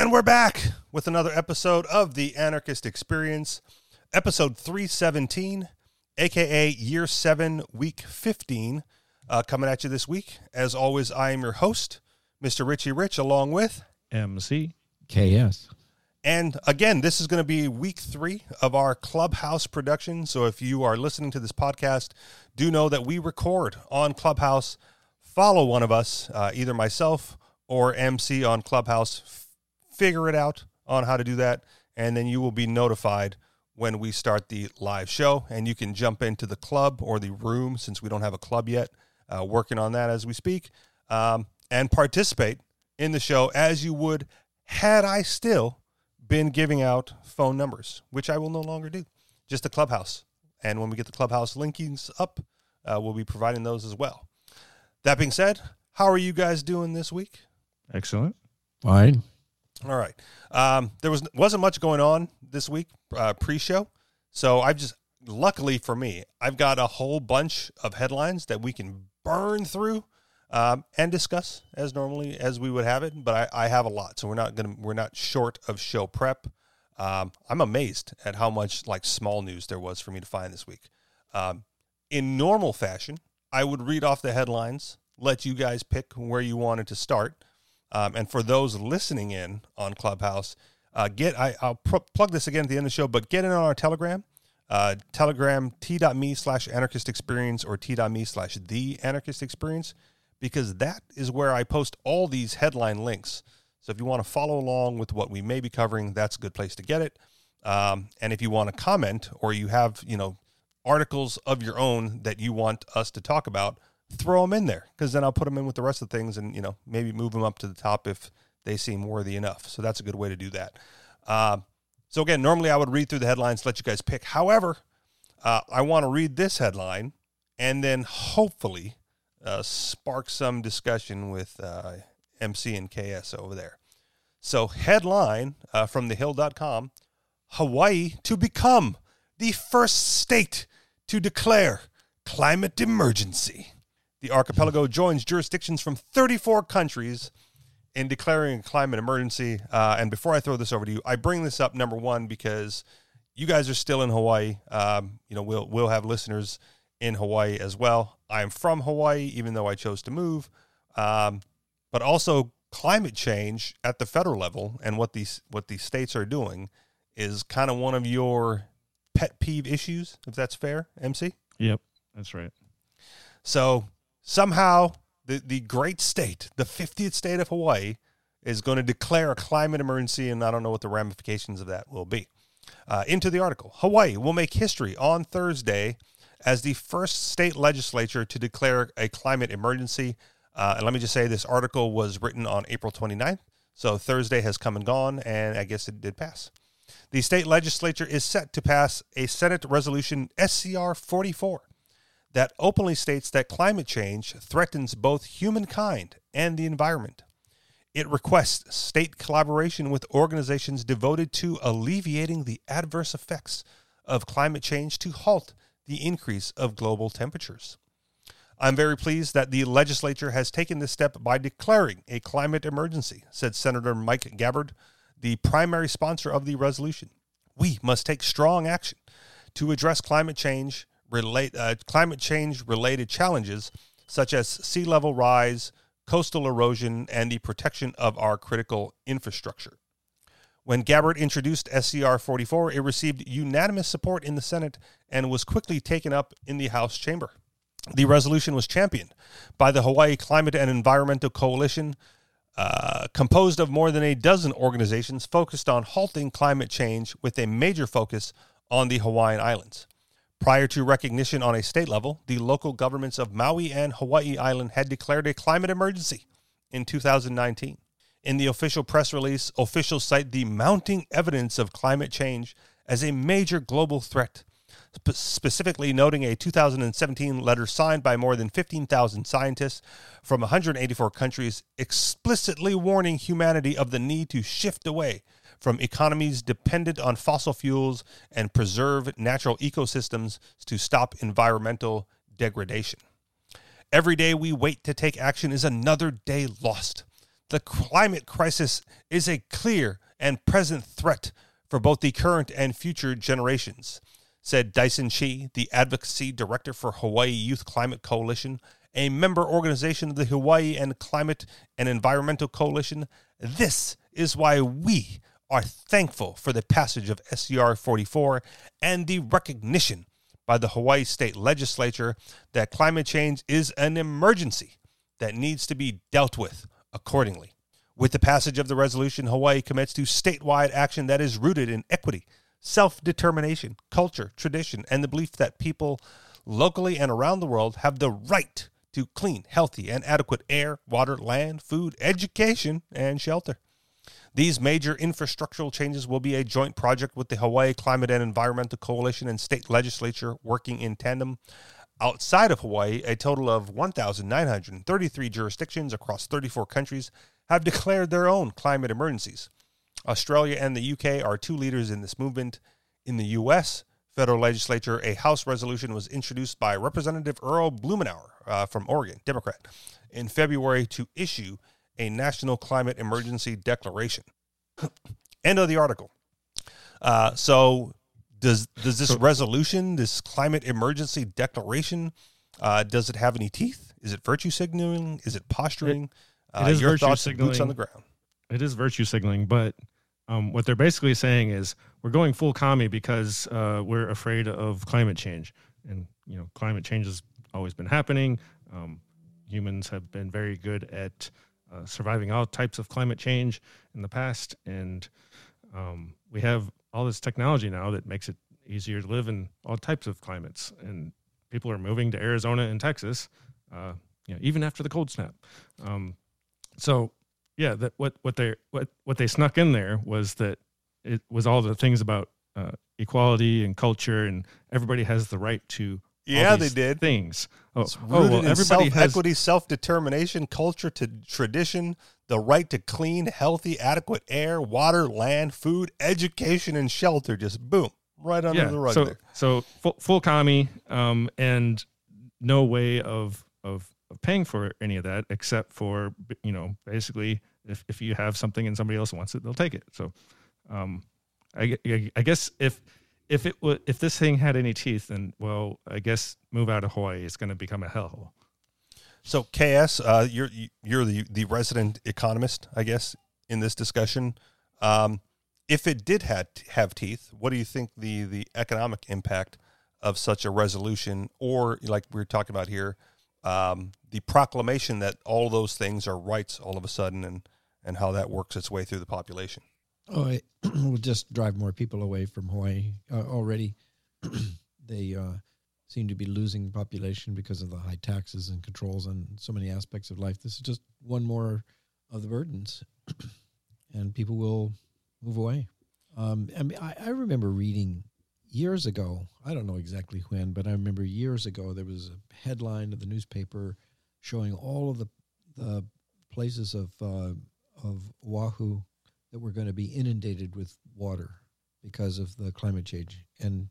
And we're back with another episode of the Anarchist Experience, episode 317, aka year 7, week 15, uh, coming at you this week. As always, I am your host, Mr. Richie Rich, along with MC. KS. And again, this is going to be week three of our Clubhouse production. So if you are listening to this podcast, do know that we record on Clubhouse. Follow one of us, uh, either myself or MC on Clubhouse. F- figure it out on how to do that. And then you will be notified when we start the live show. And you can jump into the club or the room since we don't have a club yet. Uh, working on that as we speak. Um, and participate in the show as you would had I still been giving out phone numbers, which I will no longer do, just the clubhouse. And when we get the clubhouse linkings up, uh, we'll be providing those as well. That being said, how are you guys doing this week? Excellent. Fine. All right. Um, there was wasn't much going on this week uh, pre-show, so I've just luckily for me, I've got a whole bunch of headlines that we can burn through um, and discuss as normally as we would have it. But I, I have a lot, so we're not gonna we're not short of show prep. Um, I'm amazed at how much like small news there was for me to find this week. Um, in normal fashion, I would read off the headlines, let you guys pick where you wanted to start, um, and for those listening in on Clubhouse, uh, get I, I'll pr- plug this again at the end of the show, but get in on our Telegram. Uh, telegram t.me slash anarchist experience or t.me slash the anarchist experience because that is where I post all these headline links. So if you want to follow along with what we may be covering, that's a good place to get it. Um, and if you want to comment or you have, you know, articles of your own that you want us to talk about, throw them in there because then I'll put them in with the rest of the things and, you know, maybe move them up to the top if they seem worthy enough. So that's a good way to do that. Um, so again, normally I would read through the headlines, let you guys pick. However, uh, I want to read this headline and then hopefully uh, spark some discussion with uh, MC and KS over there. So, headline uh, from thehill.com Hawaii to become the first state to declare climate emergency. The archipelago joins jurisdictions from 34 countries in declaring a climate emergency. Uh, and before I throw this over to you, I bring this up number one because you guys are still in Hawaii. Um, you know, we'll we'll have listeners in Hawaii as well. I am from Hawaii, even though I chose to move. Um, but also, climate change at the federal level and what these what these states are doing is kind of one of your pet peeve issues, if that's fair, MC. Yep, that's right. So somehow the, the great state, the 50th state of Hawaii, is going to declare a climate emergency, and I don't know what the ramifications of that will be. Uh, into the article Hawaii will make history on Thursday as the first state legislature to declare a climate emergency. Uh, and let me just say this article was written on April 29th. So Thursday has come and gone, and I guess it did pass. The state legislature is set to pass a Senate resolution SCR 44 that openly states that climate change threatens both humankind and the environment. It requests state collaboration with organizations devoted to alleviating the adverse effects of climate change to halt the increase of global temperatures. I'm very pleased that the legislature has taken this step by declaring a climate emergency, said Senator Mike Gabbard, the primary sponsor of the resolution. We must take strong action to address climate change relate uh, climate change related challenges such as sea level rise, coastal erosion, and the protection of our critical infrastructure. When Gabbard introduced SCR 44, it received unanimous support in the Senate and was quickly taken up in the House chamber. The resolution was championed by the Hawaii Climate and Environmental Coalition, uh, composed of more than a dozen organizations focused on halting climate change with a major focus on the Hawaiian Islands. Prior to recognition on a state level, the local governments of Maui and Hawaii Island had declared a climate emergency in 2019. In the official press release, officials cite the mounting evidence of climate change as a major global threat, spe- specifically noting a 2017 letter signed by more than 15,000 scientists from 184 countries explicitly warning humanity of the need to shift away from economies dependent on fossil fuels and preserve natural ecosystems to stop environmental degradation. Every day we wait to take action is another day lost. the climate crisis is a clear and present threat for both the current and future generations, said Dyson Chee, the advocacy director for Hawaii Youth Climate Coalition, a member organization of the Hawaii and Climate and Environmental Coalition. This is why we are thankful for the passage of SCR 44 and the recognition by the Hawaii State Legislature that climate change is an emergency that needs to be dealt with accordingly. With the passage of the resolution, Hawaii commits to statewide action that is rooted in equity, self determination, culture, tradition, and the belief that people locally and around the world have the right to clean, healthy, and adequate air, water, land, food, education, and shelter. These major infrastructural changes will be a joint project with the Hawaii Climate and Environmental Coalition and state legislature working in tandem. Outside of Hawaii, a total of 1,933 jurisdictions across 34 countries have declared their own climate emergencies. Australia and the UK are two leaders in this movement. In the US, federal legislature, a House resolution was introduced by Representative Earl Blumenauer uh, from Oregon, Democrat, in February to issue a national climate emergency declaration. End of the article. Uh, so, does does this resolution, this climate emergency declaration, uh, does it have any teeth? Is it virtue signaling? Is it posturing? it uh, your virtue thoughts, boots on the ground. It is virtue signaling, but um, what they're basically saying is we're going full commie because uh, we're afraid of climate change, and you know, climate change has always been happening. Um, humans have been very good at uh, surviving all types of climate change in the past, and um, we have all this technology now that makes it easier to live in all types of climates. And people are moving to Arizona and Texas, uh, you know, even after the cold snap. Um, so yeah, that what what they what what they snuck in there was that it was all the things about uh, equality and culture, and everybody has the right to Yeah, they did. things. Oh, It's oh well, in everybody self has equity, self determination, culture to tradition, the right to clean, healthy, adequate air, water, land, food, education, and shelter. Just boom, right under the rug so there. so full, full commie, um, and no way of, of of paying for any of that except for you know basically if if you have something and somebody else wants it, they'll take it. So, um, I, I, I guess if if it would if this thing had any teeth, then well, I guess move out of Hawaii is going to become a hellhole. So, KS, uh, you're you're the the resident economist, I guess, in this discussion. Um, if it did had have teeth, what do you think the the economic impact of such a resolution, or like we are talking about here, um, the proclamation that all those things are rights all of a sudden, and and how that works its way through the population? Oh, it will just drive more people away from Hawaii. Uh, already, they uh, seem to be losing population because of the high taxes and controls on so many aspects of life. This is just one more of the burdens, and people will move away. Um, I mean, I, I remember reading years ago. I don't know exactly when, but I remember years ago there was a headline of the newspaper showing all of the the places of uh, of Oahu that we're going to be inundated with water because of the climate change. And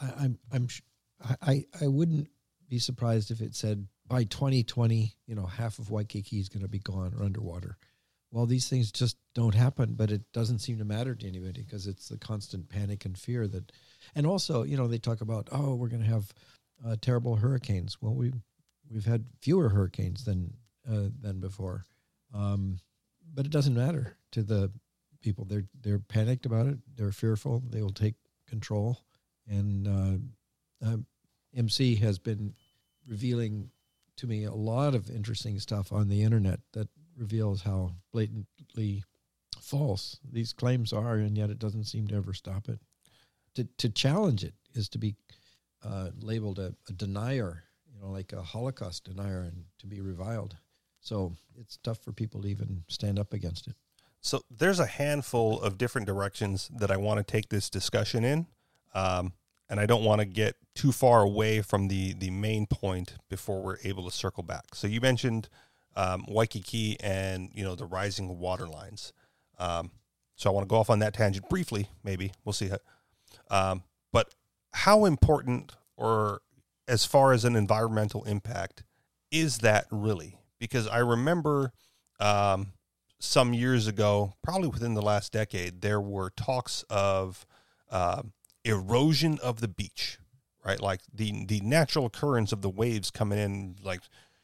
I, I'm I'm sh- I I I wouldn't be surprised if it said by 2020, you know, half of Waikiki is going to be gone or underwater. Well, these things just don't happen, but it doesn't seem to matter to anybody because it's the constant panic and fear that, and also, you know, they talk about oh, we're going to have uh, terrible hurricanes. Well, we we've had fewer hurricanes than uh, than before, um, but it doesn't matter to the people. They're they're panicked about it. They're fearful. They will take control. And uh, um, MC has been revealing to me a lot of interesting stuff on the internet that reveals how blatantly false these claims are, and yet it doesn't seem to ever stop it. To to challenge it is to be uh, labeled a, a denier, you know, like a Holocaust denier, and to be reviled. So it's tough for people to even stand up against it. So there's a handful of different directions that I want to take this discussion in, um, and I don't want to get too far away from the the main point before we're able to circle back. So you mentioned um, Waikiki and you know the rising water lines. Um, so I want to go off on that tangent briefly. Maybe we'll see. How, um, but how important, or as far as an environmental impact, is that really? Because I remember um, some years ago, probably within the last decade, there were talks of uh, erosion of the beach, right? Like the the natural occurrence of the waves coming in, like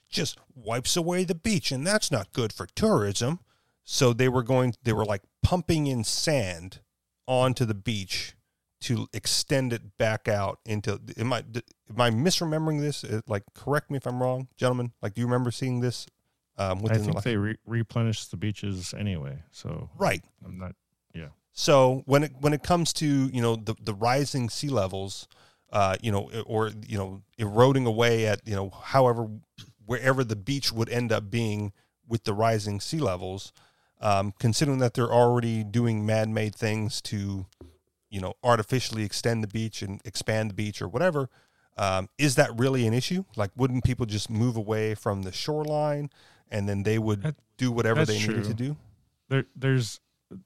just wipes away the beach, and that's not good for tourism. So they were going, they were like pumping in sand onto the beach to extend it back out into. Am I am I misremembering this? Uh, Like, correct me if I'm wrong, gentlemen. Like, do you remember seeing this? Um, I within the think they re- replenish the beaches anyway. So right. I'm not. Yeah. So when it when it comes to you know the the rising sea levels, uh, you know, or you know eroding away at you know however wherever the beach would end up being with the rising sea levels, um, considering that they're already doing man-made things to you know artificially extend the beach and expand the beach or whatever. Um, is that really an issue? Like, wouldn't people just move away from the shoreline and then they would That- do whatever they needed to do? there there's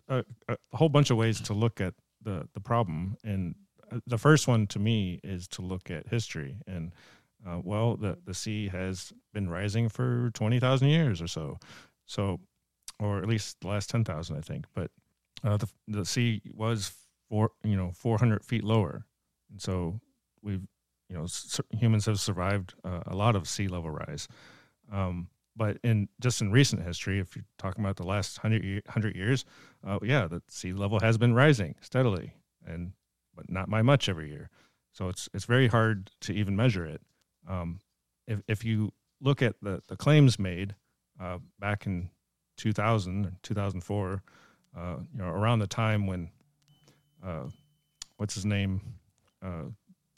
a, a whole bunch of ways to look at the the problem. And uh, the first one to me is to look at history. And uh, well the the sea has been rising for 20,000 years or so. So or at least the last 10,000 I think. But uh, the the sea was four you know 400 feet lower. And so we've you know humans have survived uh, a lot of sea level rise. Um, but in just in recent history, if you're talking about the last hundred year, hundred years, uh, yeah, the sea level has been rising steadily, and but not by much every year. So it's it's very hard to even measure it. Um, if if you look at the the claims made uh, back in 2000 and 2004, uh, you know, around the time when uh, what's his name, uh,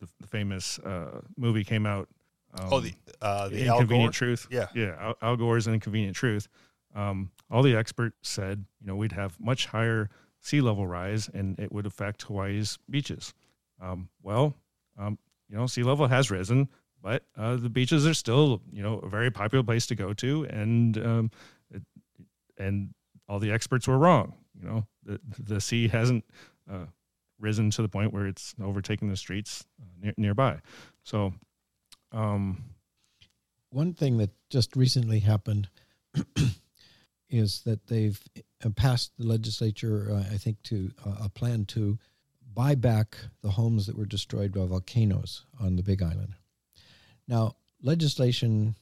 the, the famous uh, movie came out. Um, oh, the uh, the Al Gore? inconvenient truth. Yeah. yeah. Al, Al Gore's inconvenient truth. Um, all the experts said, you know, we'd have much higher sea level rise, and it would affect Hawaii's beaches. Um, well, um, you know, sea level has risen, but uh, the beaches are still, you know, a very popular place to go to, and um, it, and all the experts were wrong. You know, the the sea hasn't uh, risen to the point where it's overtaking the streets uh, near, nearby. So, um, One thing that just recently happened is that they've uh, passed the legislature, uh, I think, to uh, a plan to buy back the homes that were destroyed by volcanoes on the Big Island. Now, legislation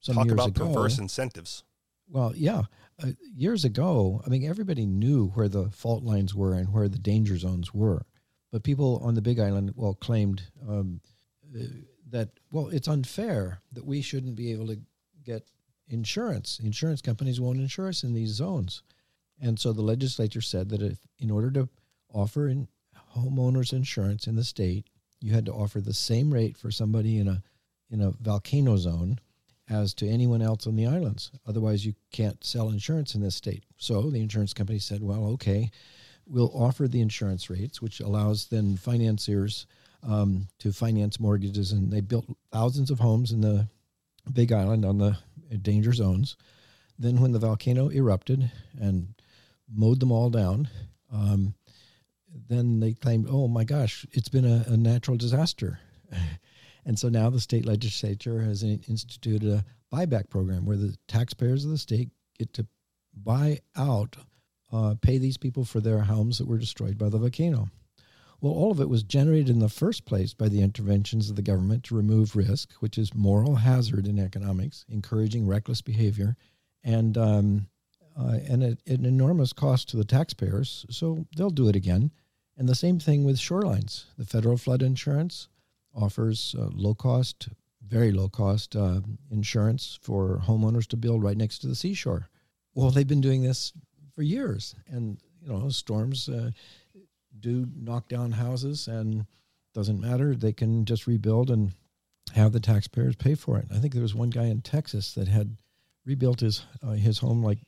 some Talk years about ago. perverse incentives. Well, yeah. Uh, years ago, I mean, everybody knew where the fault lines were and where the danger zones were. But people on the Big Island, well, claimed um, uh, that, well, it's unfair that we shouldn't be able to get insurance. Insurance companies won't insure us in these zones. And so the legislature said that if, in order to offer in homeowners insurance in the state, you had to offer the same rate for somebody in a in a volcano zone as to anyone else on the islands. Otherwise, you can't sell insurance in this state. So the insurance company said, well, okay, we'll offer the insurance rates, which allows then financiers um, to finance mortgages. And they built thousands of homes in the Big Island on the danger zones. Then, when the volcano erupted and mowed them all down, um, then they claimed, oh my gosh, it's been a, a natural disaster. And so now the state legislature has instituted a buyback program where the taxpayers of the state get to buy out, uh, pay these people for their homes that were destroyed by the volcano. Well, all of it was generated in the first place by the interventions of the government to remove risk, which is moral hazard in economics, encouraging reckless behavior, and um, uh, and at an enormous cost to the taxpayers. So they'll do it again. And the same thing with shorelines. The federal flood insurance offers uh, low cost, very low cost uh, insurance for homeowners to build right next to the seashore. Well, they've been doing this for years, and you know storms uh, do knock down houses, and doesn't matter. They can just rebuild and have the taxpayers pay for it. I think there was one guy in Texas that had rebuilt his uh, his home like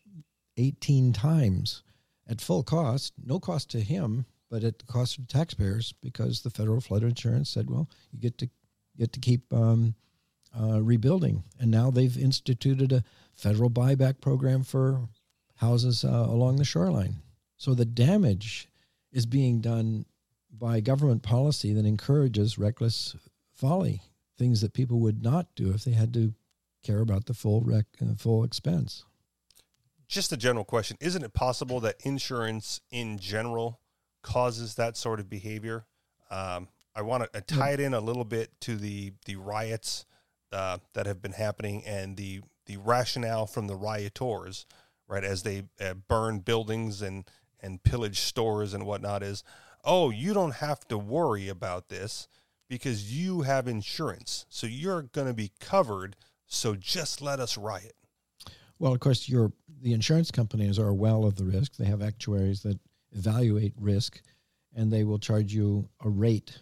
18 times at full cost, no cost to him, but at the cost of taxpayers because the federal flood insurance said, well, you get to get to keep um, uh, rebuilding, and now they've instituted a federal buyback program for houses uh, along the shoreline. So the damage is being done by government policy that encourages reckless folly, things that people would not do if they had to care about the full rec- uh, full expense. just a general question: Isn't it possible that insurance in general causes that sort of behavior? Um, I want to tie it in a little bit to the the riots uh, that have been happening and the the rationale from the rioters, right, as they uh, burn buildings and and pillage stores and whatnot is, oh, you don't have to worry about this because you have insurance, so you're going to be covered. So just let us riot. Well, of course, your the insurance companies are well of the risk. They have actuaries that evaluate risk, and they will charge you a rate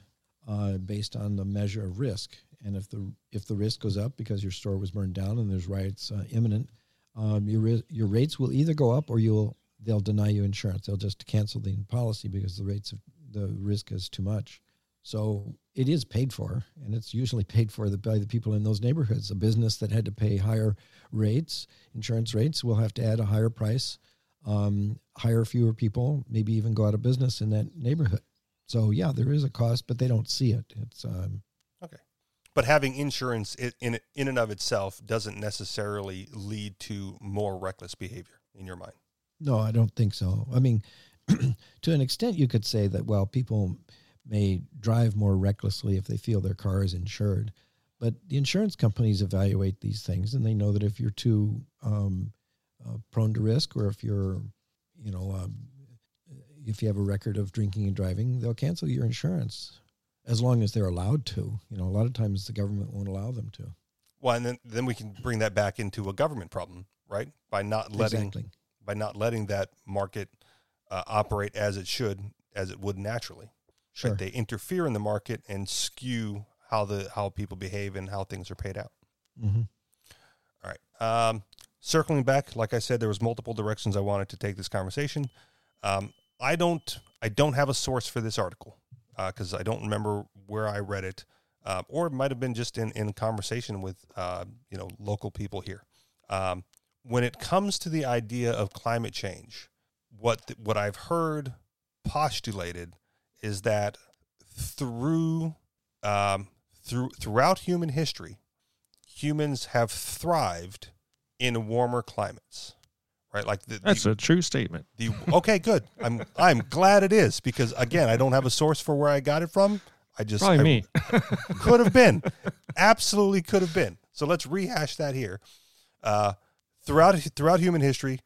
uh, based on the measure of risk. And if the if the risk goes up because your store was burned down and there's riots uh, imminent, um, your your rates will either go up or you'll they'll deny you insurance. They'll just cancel the policy because the rates of the risk is too much. So it is paid for, and it's usually paid for the, by the people in those neighborhoods. A business that had to pay higher rates, insurance rates, will have to add a higher price, um, hire fewer people, maybe even go out of business in that neighborhood. So yeah, there is a cost, but they don't see it. It's um, okay. But having insurance in in and of itself doesn't necessarily lead to more reckless behavior in your mind. No, I don't think so. I mean, to an extent, you could say that well, people may drive more recklessly if they feel their car is insured, but the insurance companies evaluate these things, and they know that if you're too um, uh, prone to risk, or if you're, you know, um, if you have a record of drinking and driving, they'll cancel your insurance as long as they're allowed to. You know, a lot of times the government won't allow them to. Well, and then then we can bring that back into a government problem, right? By not letting exactly. By not letting that market uh, operate as it should, as it would naturally. Sure. They interfere in the market and skew how the how people behave and how things are paid out. Mm-hmm. All right. Um, circling back, like I said, there was multiple directions I wanted to take this conversation. Um, I don't I don't have a source for this article because uh, I don't remember where I read it, uh, or it might have been just in in conversation with uh, you know local people here. Um, when it comes to the idea of climate change, what what I've heard postulated is that through um, through throughout human history, humans have thrived in warmer climates right? Like the, that's the, a true statement. The okay, good. I'm I'm glad it is because again, I don't have a source for where I got it from. I just probably I, me could have been, absolutely could have been. So let's rehash that here. Uh, throughout throughout human history,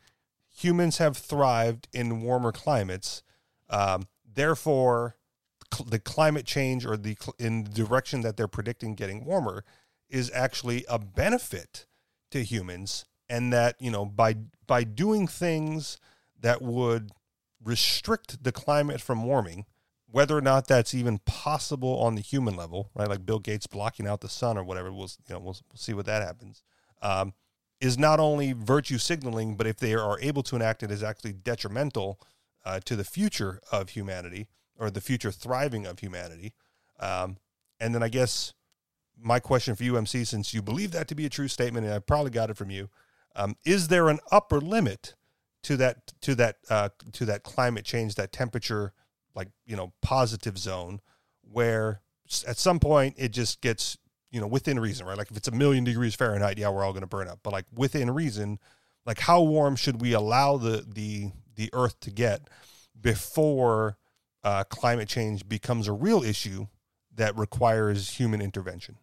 humans have thrived in warmer climates. Um, therefore, cl- the climate change or the cl- in the direction that they're predicting getting warmer is actually a benefit to humans and that you know by by doing things that would restrict the climate from warming whether or not that's even possible on the human level right like bill gates blocking out the sun or whatever we'll you know we'll, we'll see what that happens um, is not only virtue signaling but if they are able to enact it is actually detrimental uh, to the future of humanity or the future thriving of humanity. Um, and then i guess my question for you mc since you believe that to be a true statement and i probably got it from you um, is there an upper limit to that to that uh, to that climate change, that temperature, like you know, positive zone, where at some point it just gets you know within reason, right? Like if it's a million degrees Fahrenheit, yeah, we're all going to burn up. But like within reason, like how warm should we allow the the the Earth to get before uh, climate change becomes a real issue that requires human intervention?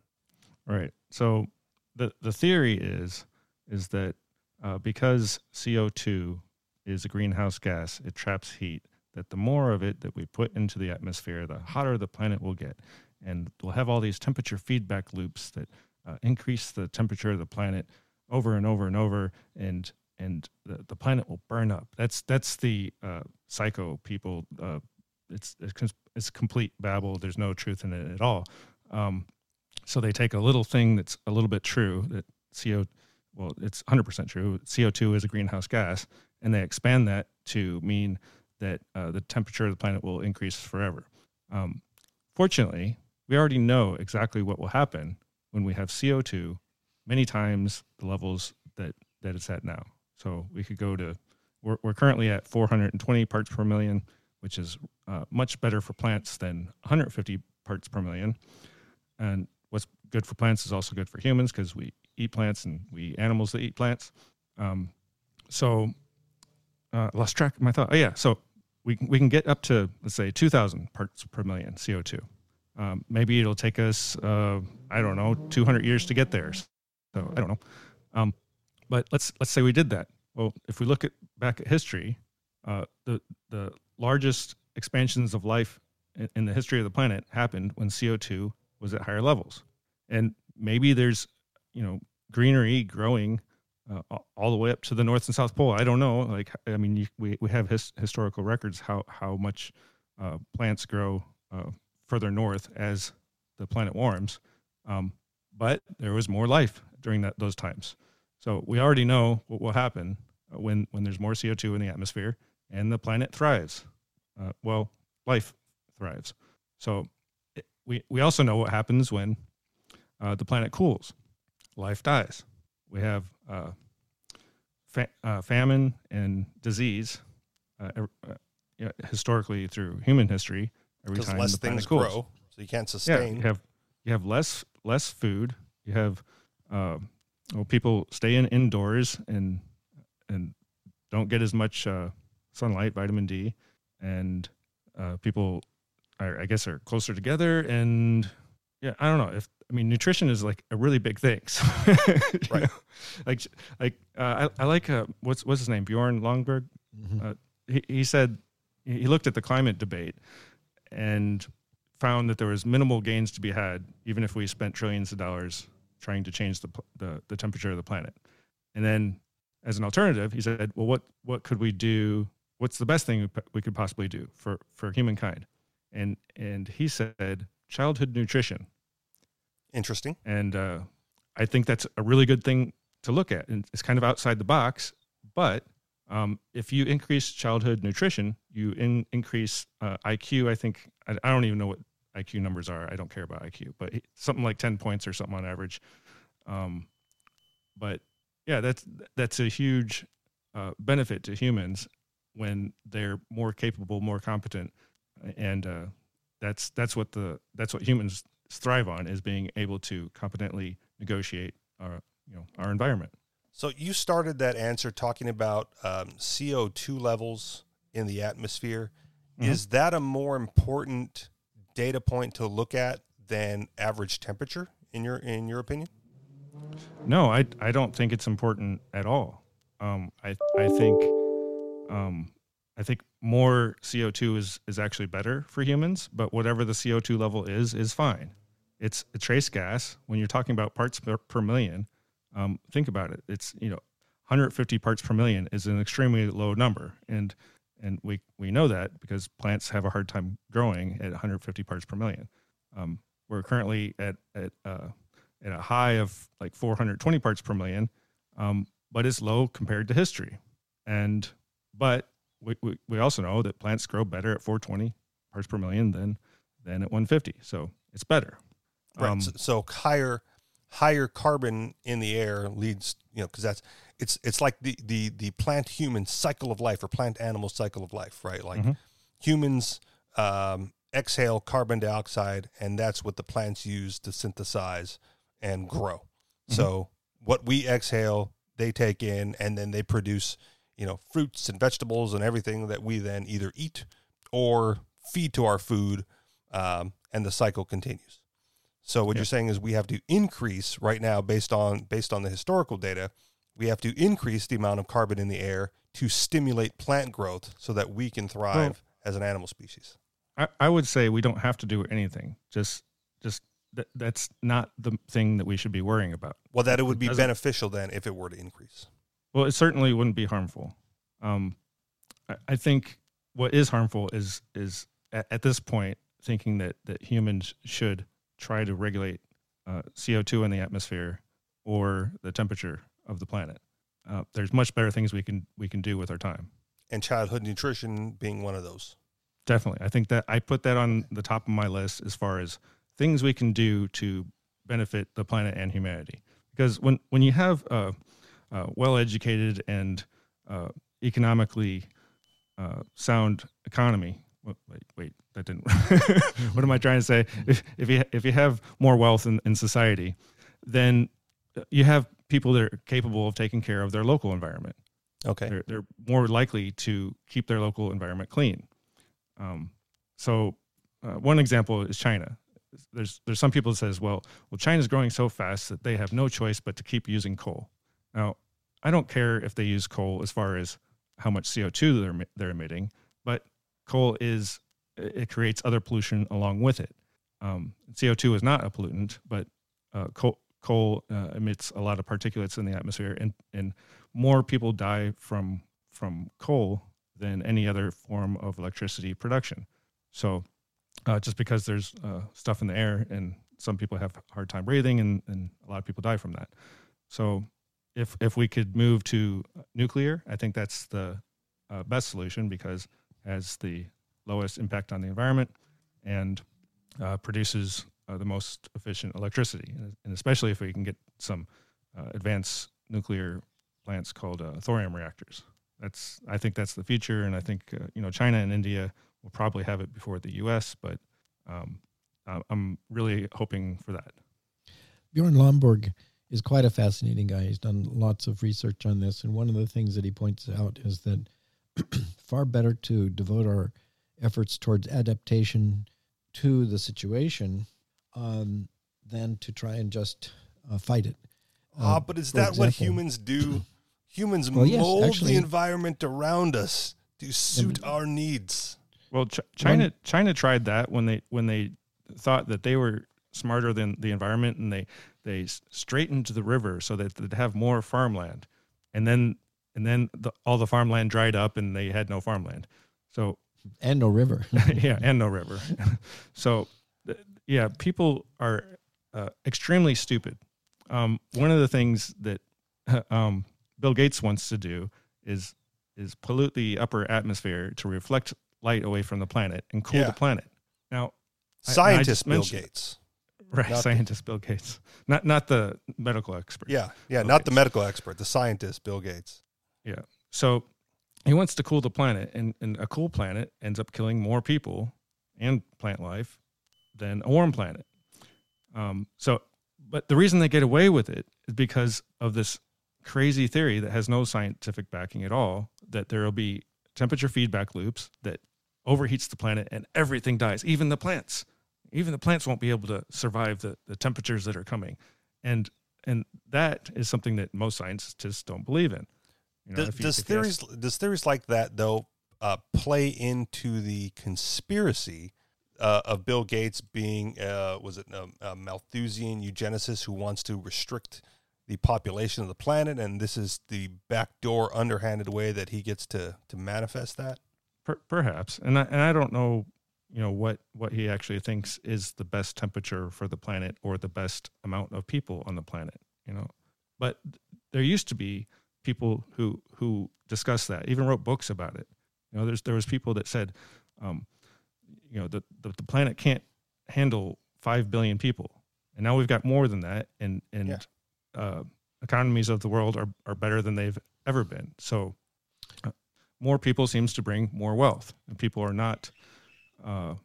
Right. So the the theory is is that uh, because CO2 is a greenhouse gas, it traps heat. That the more of it that we put into the atmosphere, the hotter the planet will get. And we'll have all these temperature feedback loops that uh, increase the temperature of the planet over and over and over. And and the, the planet will burn up. That's that's the uh, psycho people. Uh, it's, it's it's complete babble. There's no truth in it at all. Um, so they take a little thing that's a little bit true that CO well, it's 100% true. CO2 is a greenhouse gas, and they expand that to mean that uh, the temperature of the planet will increase forever. Um, fortunately, we already know exactly what will happen when we have CO2 many times the levels that, that it's at now. So we could go to, we're, we're currently at 420 parts per million, which is uh, much better for plants than 150 parts per million. And what's good for plants is also good for humans because we eat plants and we animals that eat plants. Um, so uh, lost track of my thought. Oh yeah, so we we can get up to let's say 2,000 parts per million CO2. Um, maybe it'll take us uh, I don't know 200 years to get there. So I don't know. Um, but let's let's say we did that. Well, if we look at back at history, uh, the the largest expansions of life in, the history of the planet happened when CO2 was at higher levels, and maybe there's you know greenery growing uh, all the way up to the north and south pole. I don't know. Like, I mean, you, we we have his, historical records how how much uh, plants grow uh, further north as the planet warms. Um, but there was more life during that those times. So we already know what will happen when when there's more CO2 in the atmosphere and the planet thrives. Uh, well, life thrives. So it, we we also know what happens when uh, the planet cools. Life dies. We have uh, fa- uh, famine and disease uh, uh, historically through human history. Every time less things cools. grow, so you can't sustain. Yeah, you have you have less less food. You have well, people stay in indoors and and don't get as much uh, sunlight, vitamin D, and uh, people, are, I guess, are closer together. And yeah, I don't know if I mean nutrition is like a really big thing. So, right. Know? Like like uh, I, I like uh, what's what's his name Bjorn Lomborg. Mm-hmm. Uh, he he said he looked at the climate debate and found that there was minimal gains to be had even if we spent trillions of dollars trying to change the, the, the temperature of the planet. And then as an alternative, he said, well, what, what could we do? What's the best thing we could possibly do for, for humankind? And, and he said, childhood nutrition. Interesting. And uh, I think that's a really good thing to look at. And it's kind of outside the box, but um, if you increase childhood nutrition, you in, increase uh, IQ. I think I, I, don't even know what IQ numbers are. I don't care about IQ, but something like 10 points or something on average. Um, but yeah, that's that's a huge uh, benefit to humans when they're more capable, more competent, and uh, that's that's what the that's what humans thrive on is being able to competently negotiate our you know our environment. So you started that answer talking about um, CO two levels in the atmosphere. Mm-hmm. Is that a more important data point to look at than average temperature in your in your opinion? No, I I don't think it's important at all. Um, I I think um, I think more CO two is is actually better for humans, but whatever the CO two level is is fine. It's a trace gas. When you're talking about parts per, per million, um, think about it. It's you know 150 parts per million is an extremely low number, and and we we know that because plants have a hard time growing at 150 parts per million. Um, we're currently at at uh, at a high of like 420 parts per million, um, but it's low compared to history. And but we, we, we also know that plants grow better at 420 parts per million than than at 150. So it's better. Right. Um, so, so higher higher carbon in the air leads you know because that's it's it's like the the the plant human cycle of life or plant animal cycle of life, right? Like mm-hmm. humans um, exhale carbon dioxide, and that's what the plants use to synthesize and grow. Mm-hmm. So what we exhale, they take in, and then they produce, you know, fruits and vegetables and everything that we then either eat or feed to our food, um, and the cycle continues. So what you're saying is we have to increase right now based on based on the historical data we have to increase the amount of carbon in the air to stimulate plant growth so that we can thrive well, as an animal species. I, I, would say we don't have to do anything. Just, just th- that's not the thing that we should be worrying about. Well, that it would be beneficial then if it were to increase. Well, it certainly wouldn't be harmful. Um, I, I think what is harmful is is at, at, this point thinking that that humans should try to regulate uh, CO two in the atmosphere or the temperature of the planet. Uh, there's much better things we can we can do with our time. And childhood nutrition being one of those. Definitely, I think that I put that on the top of my list as far as things we can do to benefit the planet and humanity. Because when when you have a, a well-educated and uh, economically uh, sound economy, wait, wait, that didn't. what am I trying to say? If, if you if you have more wealth in, in society, then you have people that are capable of taking care of their local environment. Okay. They're, they're more likely to keep their local environment clean. Um, so, uh, one example is China. There's there's some people that says, well, well, China's growing so fast that they have no choice but to keep using coal. Now, I don't care if they use coal as far as how much CO2 they're they're emitting, coal is it creates other pollution along with it. Um, CO2 is not a pollutant, but uh, coal, coal uh, emits a lot of particulates in the atmosphere, and, and more people die from from coal than any other form of electricity production. So, uh, just because there's uh, stuff in the air, and some people have hard time breathing, and, and a lot of people die from that. So, if if we could move to nuclear, I think that's the uh, best solution because as the lowest impact on the environment and uh, produces uh, the most efficient electricity. And especially if we can get some uh, advanced nuclear plants called uh, thorium reactors. That's I think that's the future, and I think uh, you know China and India will probably have it before the U.S. But um, I'm really hoping for that. Bjorn Lomborg is quite a fascinating guy. He's done lots of research on this, and one of the things that he points out is that far better to devote our efforts towards adaptation to the situation um, than to try and just uh, fight it. Ah, uh, but is that example, what humans do? Humans well, yes, mold actually, the environment around us to suit our needs. Well, Ch- China China tried that when they when they thought that they were smarter than the environment, and they they straightened the river so that they'd have more farmland, and then and then the, all the farmland dried up, and they had no farmland. So and no river. yeah, and no river. so, yeah, people are uh, extremely stupid. Um, one of the things that um, Bill Gates wants to do is is pollute the upper atmosphere to reflect light away from the planet and cool yeah. the planet. Now, scientist I, I Bill Gates, right? Not scientist the, Bill Gates, not not the medical expert. Yeah, yeah, Bill not Gates. the medical expert, the scientist Bill Gates. Yeah. So he wants to cool the planet, and, and a cool planet ends up killing more people and plant life than a warm planet. Um, so, but the reason they get away with it is because of this crazy theory that has no scientific backing at all that there will be temperature feedback loops that overheats the planet and everything dies, even the plants. Even the plants won't be able to survive the, the temperatures that are coming. And and that is something that most scientists don't believe in. You know, does, does theories does theories like that though uh, play into the conspiracy uh, of Bill Gates being uh, was it a, a, Malthusian eugenicist who wants to restrict the population of the planet, and this is the backdoor, underhanded way that he gets to to manifest that? Per- perhaps, and I, and I don't know, you know what what he actually thinks is the best temperature for the planet or the best amount of people on the planet. You know, but there used to be people who who discussed that, even wrote books about it. You know, there's there was people that said, um, you know, the, the, the planet can't handle five billion people, and now we've got more than that, and and yeah. uh, economies of the world are are better than they've ever been. So, uh, more people seems to bring more wealth, and people are not uh,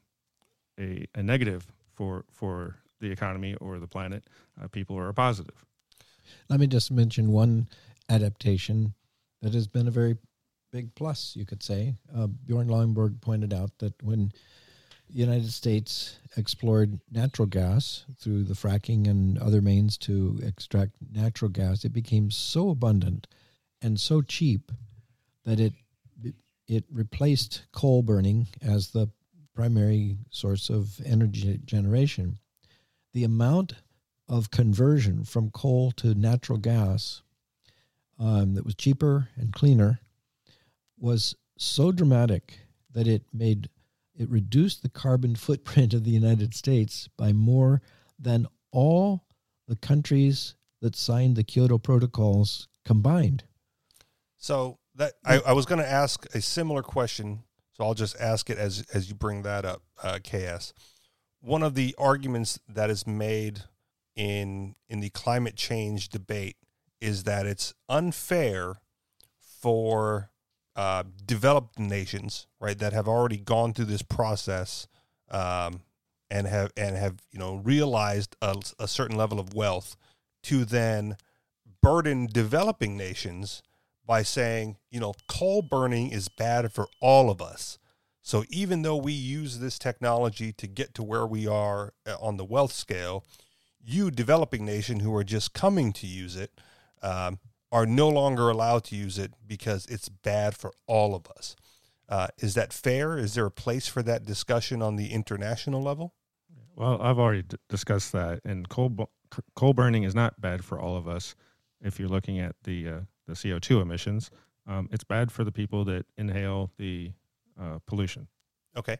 a a negative for for the economy or the planet. Uh, people are a positive. Let me just mention one adaptation that has been a very big plus, you could say. Uh, Bjorn Lomborg pointed out that when the United States explored natural gas through the fracking and other means to extract natural gas, it became so abundant and so cheap that it it replaced coal burning as the primary source of energy generation. The amount of conversion from coal to natural gas um, that was cheaper and cleaner was so dramatic that it made it reduced the carbon footprint of the United States by more than all the countries that signed the Kyoto protocols combined. So that I, I was going to ask a similar question, so I'll just ask it as as you bring that up, uh, KS. One of the arguments that is made in in the climate change debate is that it's unfair for uh, developed nations, right, that have already gone through this process um, and have and have you know realized a, a certain level of wealth to then burden developing nations by saying, you know, coal burning is bad for all of us. So even though we use this technology to get to where we are uh, on the wealth scale, you developing nation who are just coming to use it um, are no longer allowed to use it because it's bad for all of us. Uh, is that fair? Is there a place for that discussion on the international level? Well, I've already d- discussed that, and coal bu- coal burning is not bad for all of us. If you're looking at the uh, the CO2 emissions, um, it's bad for the people that inhale the uh, pollution. Okay.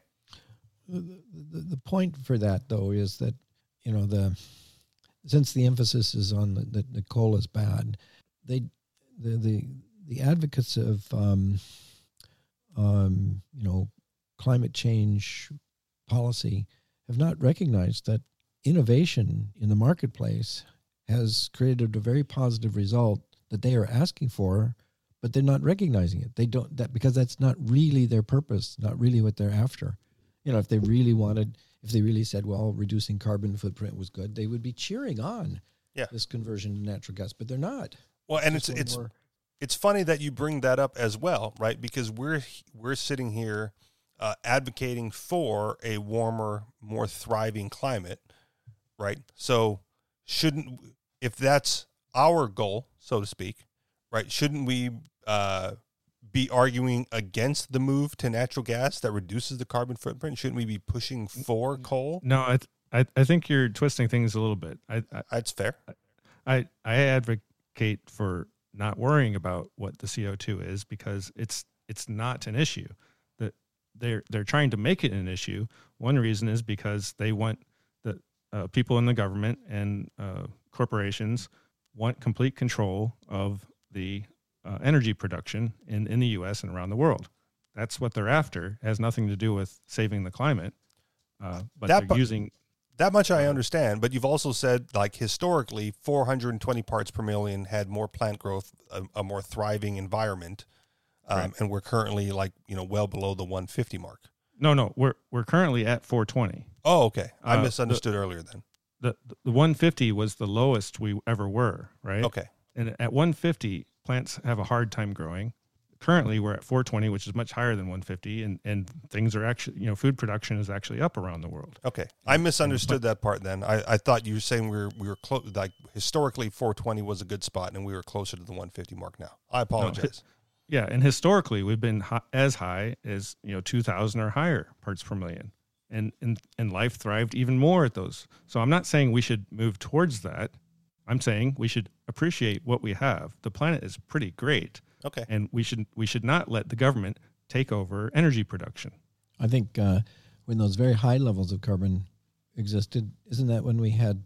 The, the, the point for that though is that you know the since the emphasis is on the, the, the coal is bad, they the the the advocates of um, um, you know climate change policy have not recognized that innovation in the marketplace has created a very positive result that they are asking for but they're not recognizing it. They don't that because that's not really their purpose not really what they're after. You know if they really wanted if they really said well reducing carbon footprint was good they would be cheering on Yeah. this conversion to natural gas but they're not Well, and it's it's more- it's funny that you bring that up as well, right? Because we're we're sitting here uh, advocating for a warmer, more thriving climate, right? So shouldn't if that's our goal, so to speak, right? Shouldn't we uh, be arguing against the move to natural gas that reduces the carbon footprint? Shouldn't we be pushing for coal? No, I th- I, I think you're twisting things a little bit. I, I That's fair. I I advocate for not worrying about what the CO2 is because it's it's not an issue. That they're they're trying to make it an issue. One reason is because they want the uh, people in the government and uh, corporations want complete control of the uh, energy production in, in the U.S. and around the world. That's what they're after. It has nothing to do with saving the climate. Uh, but That they're pa- using That much I Uh, understand, but you've also said like historically 420 parts per million had more plant growth, a, a more thriving environment. Um, Right. and we're currently like, you know, well below the 150 mark. no no we're we're currently at 420. Oh, okay. I Uh, misunderstood earlier then. the the 150 was the lowest we ever were, right? Okay. And at 150, plants have a hard time growing. Currently, we're at 420, which is much higher than 150, and and things are actually, you know, food production is actually up around the world. Okay. I misunderstood that part then. I, I thought you were saying we were, we were close, like historically 420 was a good spot and we were closer to the 150 mark now. I apologize. Yeah, and historically, we've been hi- as high as you know 2,000 or higher parts per million, and and and life thrived even more at those. So I'm not saying we should move towards that. I'm saying we should appreciate what we have. The planet is pretty great. Okay. and we should we should not let the government take over energy production. I think uh, when those very high levels of carbon existed, isn't that when we had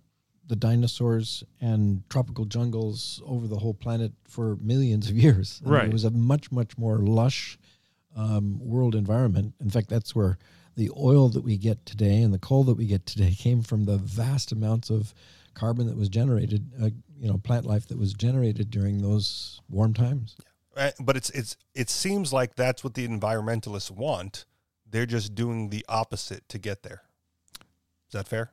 the dinosaurs and tropical jungles over the whole planet for millions of years? I mean, Right. it was a much, much more lush um, world environment. In fact, that's where the oil that we get today and the coal that we get today came from the vast amounts of carbon that was generated, uh, you know, plant life that was generated during those warm times. Uh, but it's it's it seems like that's what the environmentalists want. They're just doing the opposite to get there. Is that fair?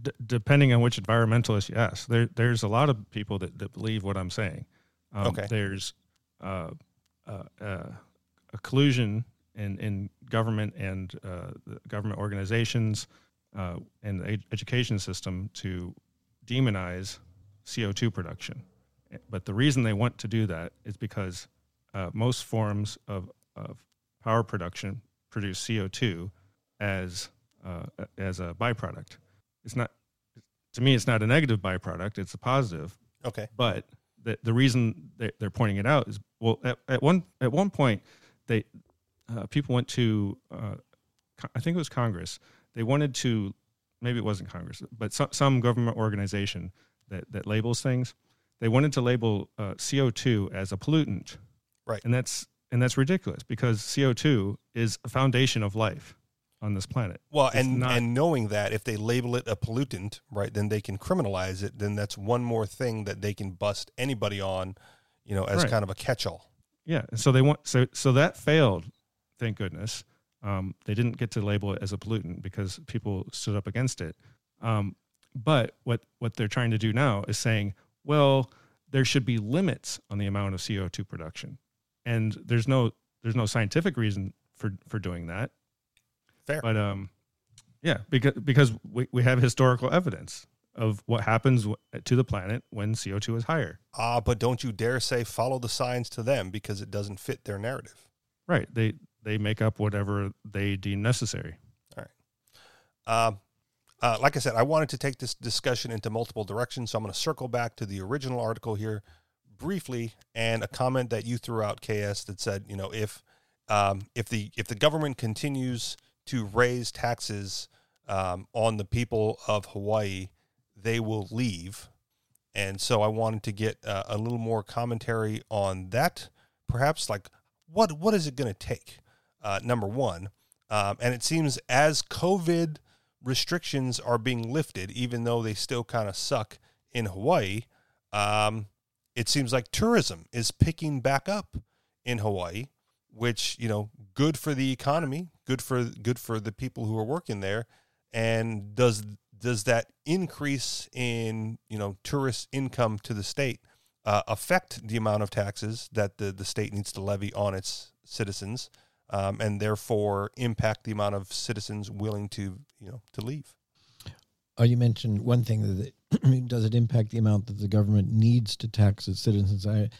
D- depending on which environmentalist you ask, there there's a lot of people that, that believe what I'm saying. Um, Okay. There's uh, uh, uh, a collusion in, in government and uh, the government organizations uh, and the ed- education system to demonize CO2 production. But the reason they want to do that is because uh, most forms of, of power production produce CO2 as uh, as a byproduct. It's not to me. It's not a negative byproduct. It's a positive. Okay. But the the reason they, they're pointing it out is well, at, at one at one point, they uh, people went to uh, I think it was Congress. They wanted to maybe it wasn't Congress, but some some government organization that that labels things. They wanted to label uh, CO two as a pollutant, Right. And that's and that's ridiculous because CO two is a foundation of life on this planet. Well, It's and not- and knowing that if they label it a pollutant, right, then they can criminalize it. Then that's one more thing that they can bust anybody on, you know, as Right. kind of a catch-all. Yeah, so they want so so that failed. Thank goodness. Um, they didn't get to label it as a pollutant because people stood up against it. Um, but what what they're trying to do now is saying, well, there should be limits on the amount of CO two production. and there's no there's no scientific reason for for doing that. Fair. But um, yeah, because because we, we have historical evidence of what happens to the planet when CO two is higher. Ah, but don't you dare say follow the science to them because it doesn't fit their narrative. Right. They they make up whatever they deem necessary. All right. Um, uh, like I said, I wanted to take this discussion into multiple directions, so I'm going to circle back to the original article here briefly and a comment that you threw out, KS, that said, you know, if um, if the if the government continues to raise taxes um, on the people of Hawaii, they will leave. And so I wanted to get uh, a little more commentary on that, perhaps like what what is it going to take? Uh, number one, um, and it seems as COVID restrictions are being lifted, even though they still kind of suck in Hawaii, um, it seems like tourism is picking back up in Hawaii, which you know, good for the economy, good for good for the people who are working there, and does does that increase in you know tourist income to the state uh, affect the amount of taxes that the the state needs to levy on its citizens? Um, and therefore impact the amount of citizens willing to you know to leave. Oh, you mentioned one thing that it, does it impact the amount that the government needs to tax its citizens? I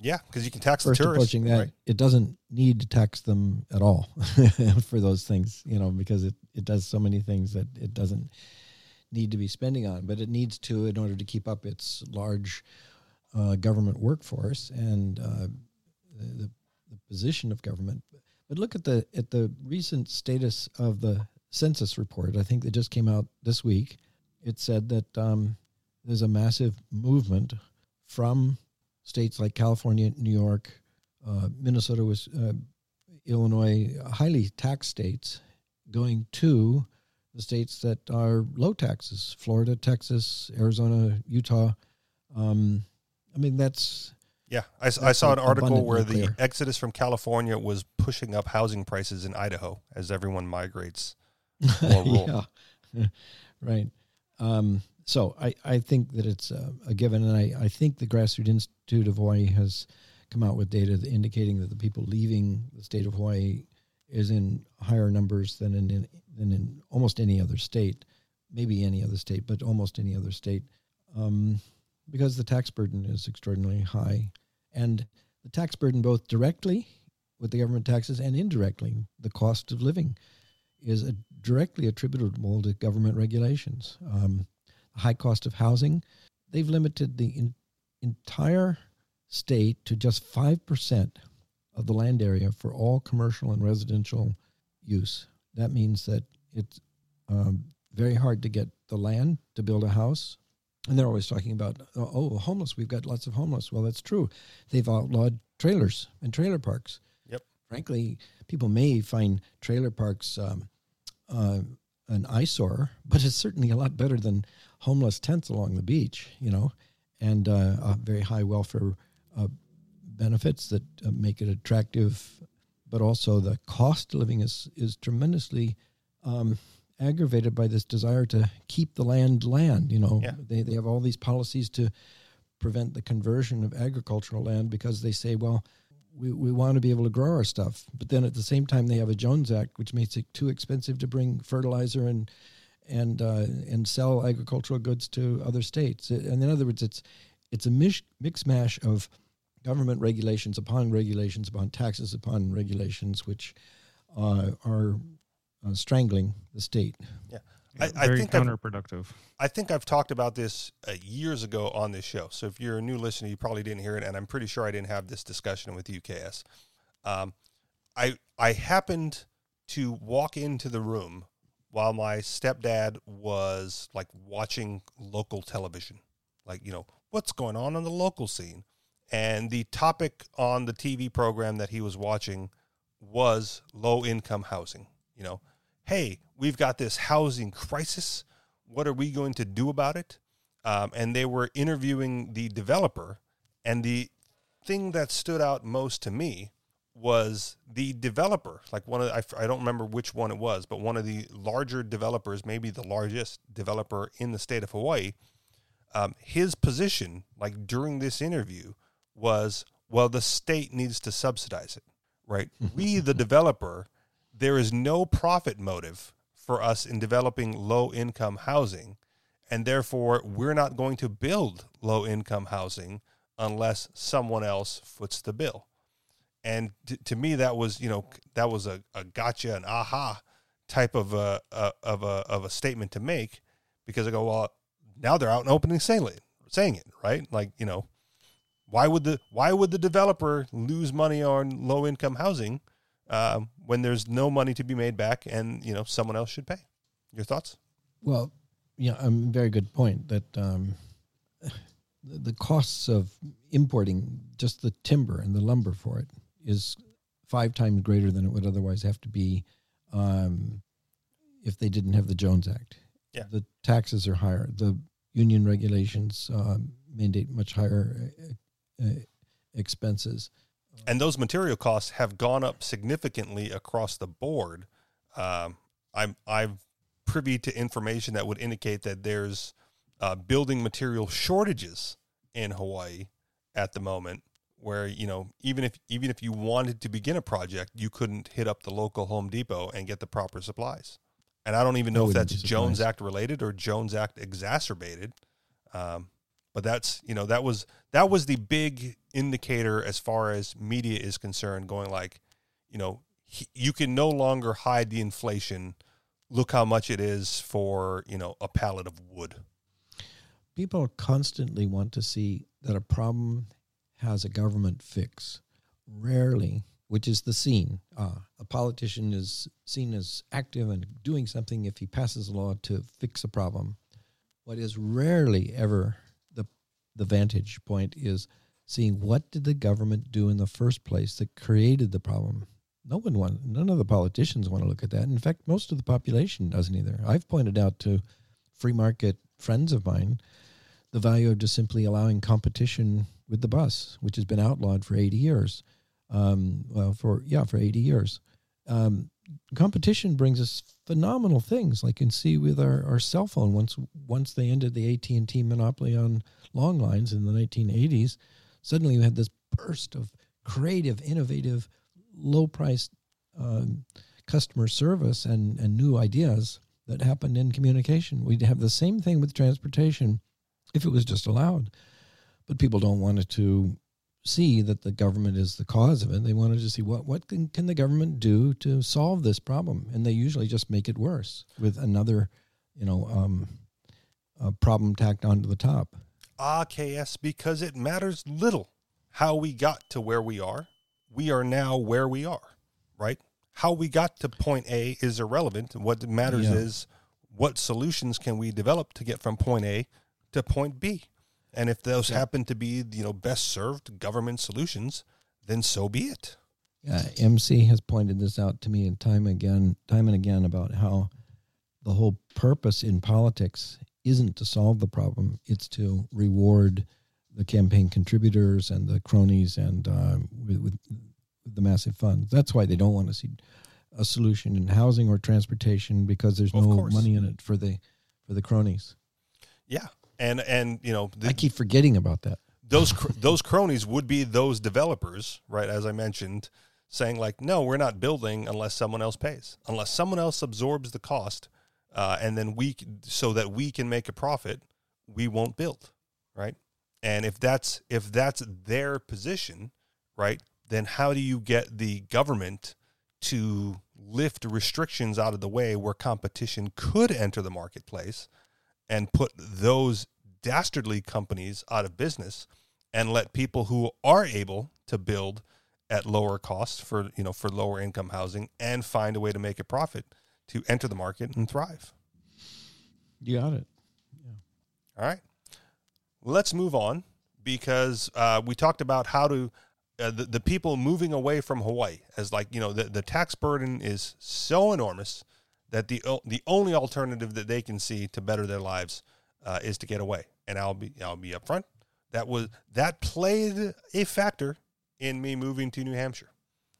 Yeah, because you can tax first the tourists. approaching that, right? it doesn't need to tax them at all for those things, you know, because it, it does so many things that it doesn't need to be spending on, but it needs to in order to keep up its large uh, government workforce and uh, the, the position of government. But look at the at the recent status of the census report. I think that just came out this week. It said that um, there's a massive movement from states like California, New York, uh, Minnesota, was uh, Illinois, highly taxed states, going to the states that are low taxes: Florida, Texas, Arizona, Utah. Um, I mean, that's Yeah, I, That's saw an article where the clear. exodus from California was pushing up housing prices in Idaho as everyone migrates. Yeah, right. Um, so I, I think that it's a, a given, and I, I think the Grassroots Institute of Hawaii has come out with data indicating that the people leaving the state of Hawaii is in higher numbers than in, in than in almost any other state, maybe any other state, but almost any other state, um, because the tax burden is extraordinarily high, and the tax burden both directly with the government taxes and indirectly the cost of living is directly attributable to government regulations. Um, the high cost of housing, they've limited the in, entire state to just 5% of the land area for all commercial and residential use. That means that it's um, very hard to get the land to build a house. And they're always talking about, oh, oh, homeless, we've got lots of homeless. Well, that's true. They've outlawed trailers and trailer parks. Yep. Frankly, people may find trailer parks um, uh, an eyesore, but it's certainly a lot better than homeless tents along the beach, you know, and uh, uh, very high welfare uh, benefits that uh, make it attractive. But also, the cost of living is is tremendously um, aggravated by this desire to keep the land land. You know, Yeah. they they have all these policies to prevent the conversion of agricultural land because they say, well, we, we want to be able to grow our stuff. But then at the same time, they have a Jones Act, which makes it too expensive to bring fertilizer and and uh, and sell agricultural goods to other states. And in other words, it's it's a mish, mix mash of government regulations upon regulations upon taxes upon regulations, which uh, are uh, strangling the state. I, I Very think I've, counterproductive. I think I've talked about this uh, years ago on this show. So if you're a new listener, you probably didn't hear it, and I'm pretty sure I didn't have this discussion with UKS. Um, I I happened to walk into the room while my stepdad was like watching local television, like you know what's going on on the local scene, and the topic on the TV program that he was watching was low income housing. You know, hey, we've got this housing crisis. What are we going to do about it? Um, and they were interviewing the developer, and the thing that stood out most to me was the developer. Like one of the, I, I don't remember which one it was, but one of the larger developers, maybe the largest developer in the state of Hawaii. Um, his position, like during this interview, was well, the state needs to subsidize it, right? we, the developer, there is no profit motive for us in developing low income housing. And therefore, we're not going to build low income housing unless someone else foots the bill. And t- to me, that was, you know, that was a, a gotcha, an aha type of a, a, of a, of a statement to make because I go, well, now they're out and opening saying it, saying it, right? Like, you know, why would the why would the developer lose money on low income housing um, when there's no money to be made back and you know someone else should pay? Your thoughts? Well, yeah, a um, very good point that um, the costs of importing just the timber and the lumber for it is five times greater than it would otherwise have to be um, if they didn't have the Jones Act. Yeah. The taxes are higher. The union regulations uh, mandate much higher uh, uh, expenses. And those material costs have gone up significantly across the board. Um, I'm I'm privy to information that would indicate that there's uh, building material shortages in Hawaii at the moment, where you know even if even if you wanted to begin a project, you couldn't hit up the local Home Depot and get the proper supplies. And I don't even know if that's Jones. Act related or Jones Act exacerbated. Um, but that's you know that was that was the big indicator as far as media is concerned, going like, you know, he, you can no longer hide the inflation. Look how much it is for you know a pallet of wood. people constantly want to see that a problem has a government fix. Rarely, which is the scene, uh, a politician is seen as active and doing something if he passes a law to fix a problem. What is rarely ever the vantage point is seeing what did the government do in the first place that created the problem. No one want, none of the politicians want to look at that. In fact, most of the population doesn't either. I've pointed out to free market friends of mine the value of just simply allowing competition with the bus, which has been outlawed for 80 years. Um, well, for yeah, for 80 years. Um, competition brings us phenomenal things, like you can see with our, our cell phone. Once once they ended the AT and T monopoly on long lines in the 1980s, suddenly you had this burst of creative, innovative, low priced um, customer service and and new ideas that happened in communication. We'd have the same thing with transportation if it was just allowed. But people don't want it to see that the government is the cause of it. They wanted to see what what can, can the government do to solve this problem, and they usually just make it worse with another, you know, um, uh, problem tacked onto the top. Ah, KS, because it matters little how we got to where we are. We are now where we are, right? How we got to point A is irrelevant. What matters Yeah. is what solutions can we develop to get from point A to point B. And if those happen to be, you know, best served government solutions, then so be it. Yeah, MC has pointed this out to me in time again, time and again about how the whole purpose in politics isn't to solve the problem; it's to reward the campaign contributors and the cronies and uh, with, with the massive funds. That's why they don't want to see a solution in housing or transportation because there's no money in it for the for the cronies. Yeah. And and you know, the, I keep forgetting about that. those cr- those cronies would be those developers, right? As I mentioned, saying like, no, we're not building unless someone else pays, unless someone else absorbs the cost, uh, and then we so that we can make a profit, we won't build, right? And if that's if that's their position, right, then how do you get the government to lift restrictions out of the way where competition could enter the marketplace and put those dastardly companies out of business and let people who are able to build at lower costs for you know for lower income housing and find a way to make a profit to enter the market and thrive. You got it. Yeah. All right. Let's move on because uh, we talked about how to uh, the, the people moving away from Hawaii as like you know the, the tax burden is so enormous that the the only alternative that they can see to better their lives uh, is to get away. And I'll be I'll be upfront. That was that played a factor in me moving to New Hampshire.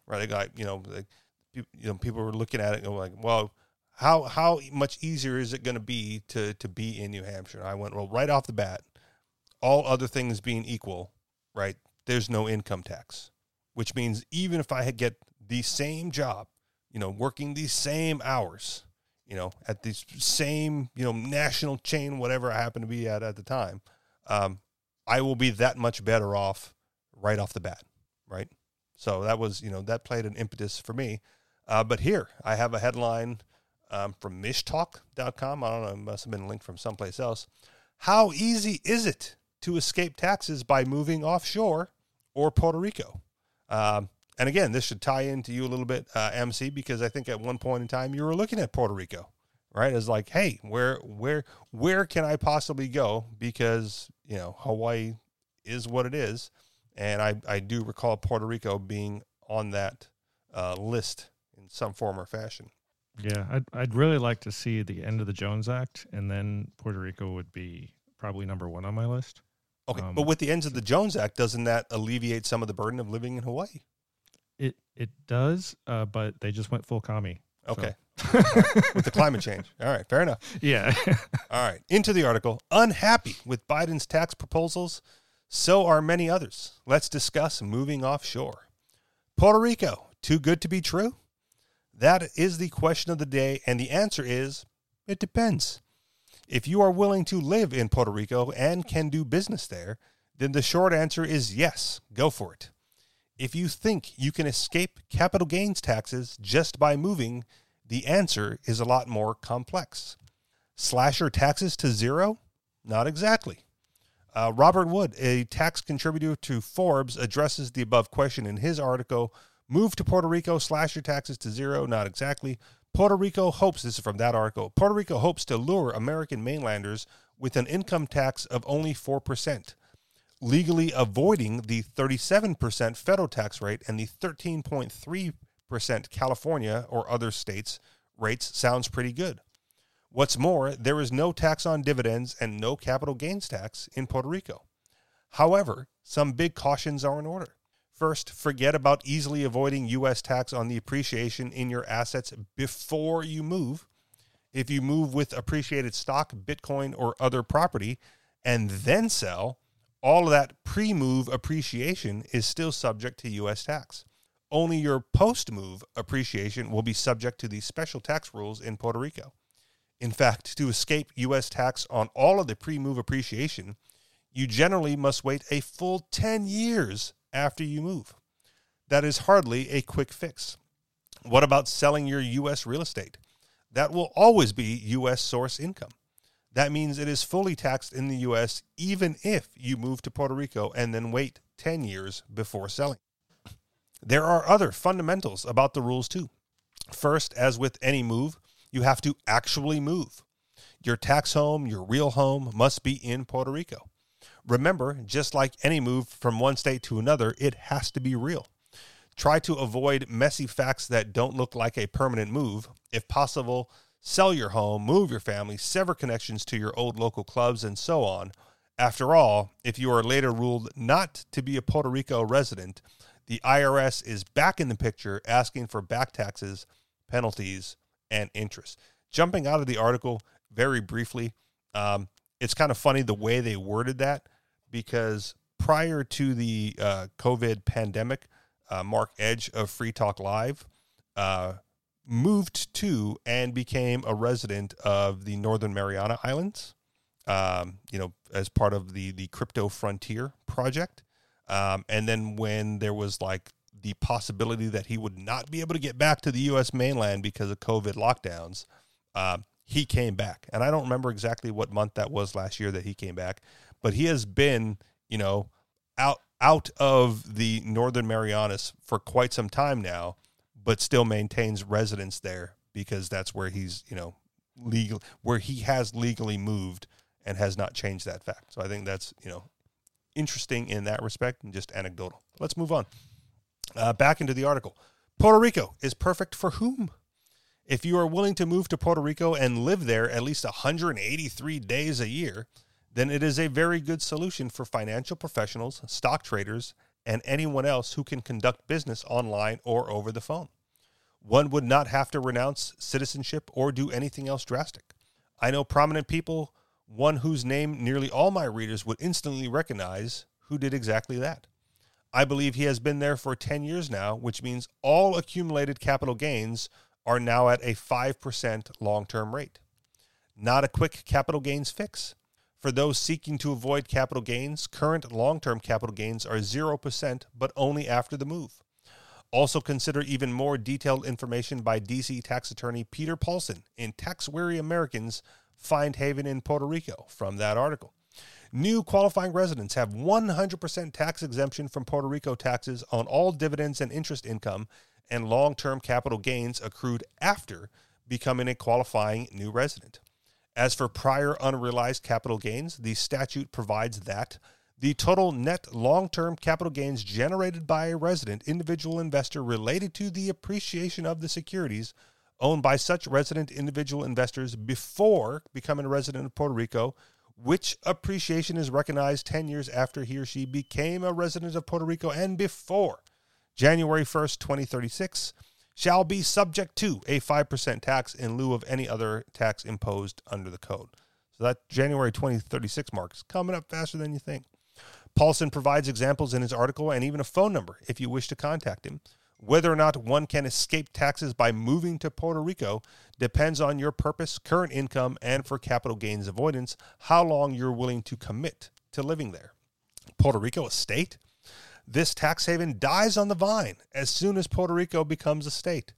Right, like you know, like, you know, people were looking at it and like, well, how how much easier is it going to be to to be in New Hampshire? I went well right off the bat. All other things being equal, right? there's no income tax, which means even if I had get the same job, you know, working these same hours, you know, at the same, you know, national chain, whatever I happen to be at at the time, um, I will be that much better off right off the bat, right? So that was, you know, that played an impetus for me. Uh, but here I have a headline um, from mishtalk.com. I don't know, it must have been linked from someplace else. How easy is it to escape taxes by moving offshore or Puerto Rico? Um, and again, this should tie into you a little bit, uh, MC, because I think at one point in time you were looking at Puerto Rico, right? As like, hey, where, where, where can I possibly go? Because you know Hawaii is what it is, and I, I do recall Puerto Rico being on that uh, list in some form or fashion. Yeah, I'd I'd really like to see the end of the Jones Act, and then Puerto Rico would be probably number one on my list. Okay, Um, but with the ends of the Jones Act, doesn't that alleviate some of the burden of living in Hawaii? It does, uh, but they just went full commie. so- Okay, with the climate change. All right, fair enough. yeah, All right, into the article. Unhappy with Biden's tax proposals, so are many others. Let's discuss moving offshore. Puerto Rico, too good to be true? That is the question of the day, and the answer is it depends. If you are willing to live in Puerto Rico and can do business there, then the short answer is yes, go for it. If you think you can escape capital gains taxes just by moving, the answer is a lot more complex. Slash your taxes to zero? Not exactly. Uh, Robert Wood, a tax contributor to Forbes, addresses the above question in his article Move to Puerto Rico, slash your taxes to zero? Not exactly. Puerto Rico hopes, this is from that article, Puerto Rico hopes to lure American mainlanders with an income tax of only 4%, legally avoiding the 37% federal tax rate and the 13.3% California or other states rates sounds pretty good. What's more, there is no tax on dividends and no capital gains tax in Puerto Rico. However, some big cautions are in order. First, forget about easily avoiding U.S. tax on the appreciation in your assets before you move. If you move with appreciated stock, Bitcoin, or other property, and then sell, all of that pre move appreciation is still subject to U.S. tax. Only your post move appreciation will be subject to the special tax rules in Puerto Rico. In fact, to escape U.S. tax on all of the pre move appreciation, you generally must wait a full 10 years after you move. That is hardly a quick fix. What about selling your U.S. real estate? That will always be U.S. source income. That means it is fully taxed in the U.S. even if you move to Puerto Rico and then wait 10 years before selling. There are other fundamentals about the rules too. First, as with any move, you have to actually move. Your tax home, your real home, must be in Puerto Rico. Remember, just like any move from one state to another, it has to be real. Try to avoid messy facts that don't look like a permanent move. If possible, sell your home, move your family, sever connections to your old local clubs, and so on. After all, if you are later ruled not to be a Puerto Rico resident, the IRS is back in the picture asking for back taxes, penalties, and interest. Jumping out of the article very briefly, um, it's kind of funny the way they worded that because prior to the uh, COVID pandemic, uh, Mark Edge of Free Talk Live uh, moved to and became a resident of the Northern Mariana Islands. Um, you know, as part of the the Crypto Frontier project, um, and then when there was like the possibility that he would not be able to get back to the U.S. mainland because of COVID lockdowns, um, he came back. And I don't remember exactly what month that was last year that he came back, but he has been, you know, out out of the Northern Marianas for quite some time now, but still maintains residence there because that's where he's, you know, legal where he has legally moved and has not changed that fact. So I think that's, you know, interesting in that respect and just anecdotal. Let's move on. Uh, back into the article. Puerto Rico is perfect for whom? If you are willing to move to Puerto Rico and live there at least 183 days a year, then it is a very good solution for financial professionals, stock traders, and anyone else who can conduct business online or over the phone. One would not have to renounce citizenship or do anything else drastic. I know prominent people, one whose name nearly all my readers would instantly recognize, who did exactly that. I believe he has been there for 10 years now, which means all accumulated capital gains are now at a 5% long term rate. Not a quick capital gains fix. For those seeking to avoid capital gains, current long term capital gains are 0%, but only after the move. Also, consider even more detailed information by DC tax attorney Peter Paulson in Tax Weary Americans Find Haven in Puerto Rico from that article. New qualifying residents have 100% tax exemption from Puerto Rico taxes on all dividends and interest income and long term capital gains accrued after becoming a qualifying new resident. As for prior unrealized capital gains, the statute provides that the total net long term capital gains generated by a resident individual investor related to the appreciation of the securities owned by such resident individual investors before becoming a resident of Puerto Rico, which appreciation is recognized 10 years after he or she became a resident of Puerto Rico and before January 1st, 2036 shall be subject to a 5% tax in lieu of any other tax imposed under the code. So that January 2036 mark is coming up faster than you think. Paulson provides examples in his article and even a phone number if you wish to contact him. Whether or not one can escape taxes by moving to Puerto Rico depends on your purpose, current income, and for capital gains avoidance, how long you're willing to commit to living there. Puerto Rico a state? This tax haven dies on the vine as soon as Puerto Rico becomes a state.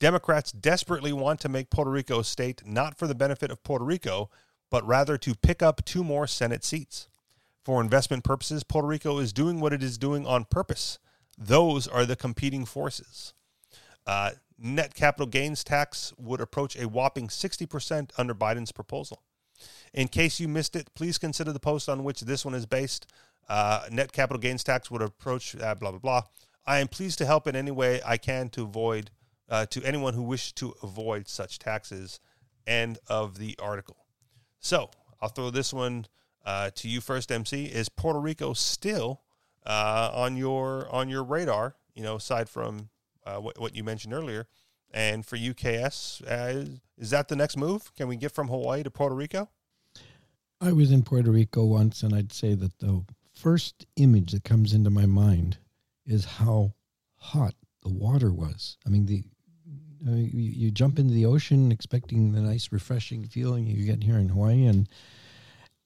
Democrats desperately want to make Puerto Rico a state not for the benefit of Puerto Rico, but rather to pick up two more Senate seats. For investment purposes, Puerto Rico is doing what it is doing on purpose. Those are the competing forces. Uh, net capital gains tax would approach a whopping 60% under Biden's proposal. In case you missed it, please consider the post on which this one is based. Uh, net capital gains tax would approach uh, blah blah blah. I am pleased to help in any way I can to avoid uh, to anyone who wishes to avoid such taxes. End of the article. So I'll throw this one uh, to you first, MC. Is Puerto Rico still uh, on your on your radar? You know, aside from uh, what, what you mentioned earlier, and for UKS, is that the next move? Can we get from Hawaii to Puerto Rico? I was in Puerto Rico once, and I'd say that the first image that comes into my mind is how hot the water was. I mean, the uh, you, you, jump into the ocean expecting the nice, refreshing feeling you get here in Hawaii, and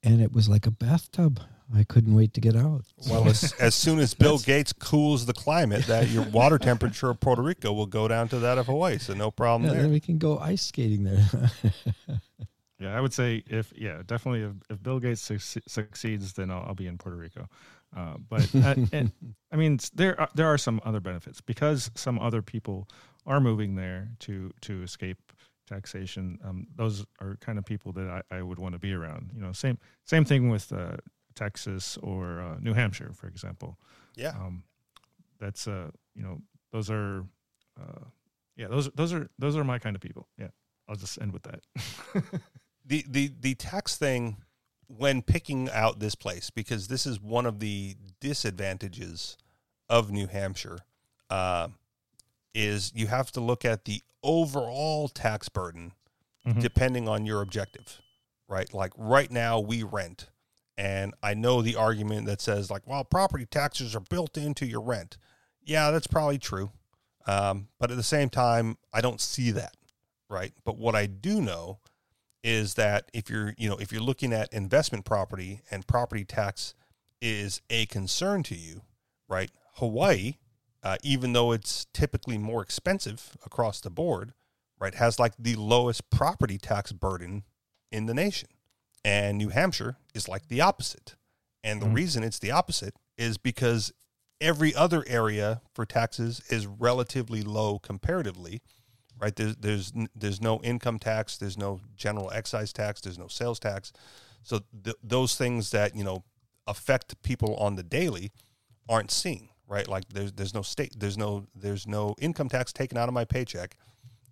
and it was like a bathtub. I couldn't wait to get out. Well, as, as soon as Bill Gates cools the climate, that your water temperature of Puerto Rico will go down to that of Hawaii, so no problem yeah, there. Then we can go ice skating there. yeah, I would say if yeah, definitely if, if Bill Gates su- succeeds, then I'll, I'll, be in Puerto Rico. Uh, but uh, and, I mean, there are, there are some other benefits because some other people are moving there to to escape taxation. Um, those are kind of people that I, I would want to be around. You know, same same thing with uh, Texas or uh, New Hampshire, for example. Yeah, um, that's uh, you know, those are uh, yeah, those those are those are my kind of people. Yeah, I'll just end with that. the the the tax thing when picking out this place because this is one of the disadvantages of New Hampshire uh, is you have to look at the overall tax burden mm-hmm. depending on your objective, right? Like right now we rent, and I know the argument that says like, well, property taxes are built into your rent. Yeah, that's probably true, um, but at the same time, I don't see that, right? But what I do know is that if you're you know if you're looking at investment property and property tax is a concern to you, right? Hawaii, uh, even though it's typically more expensive across the board, right, has like the lowest property tax burden in the nation, and New Hampshire is like the opposite. And the mm reason it's the opposite is because every other area for taxes is relatively low comparatively right? There's there's there's no income tax, there's no general excise tax, there's no sales tax. So th- those things that you know affect people on the daily aren't seen, right? Like there's there's no state, there's no there's no income tax taken out of my paycheck.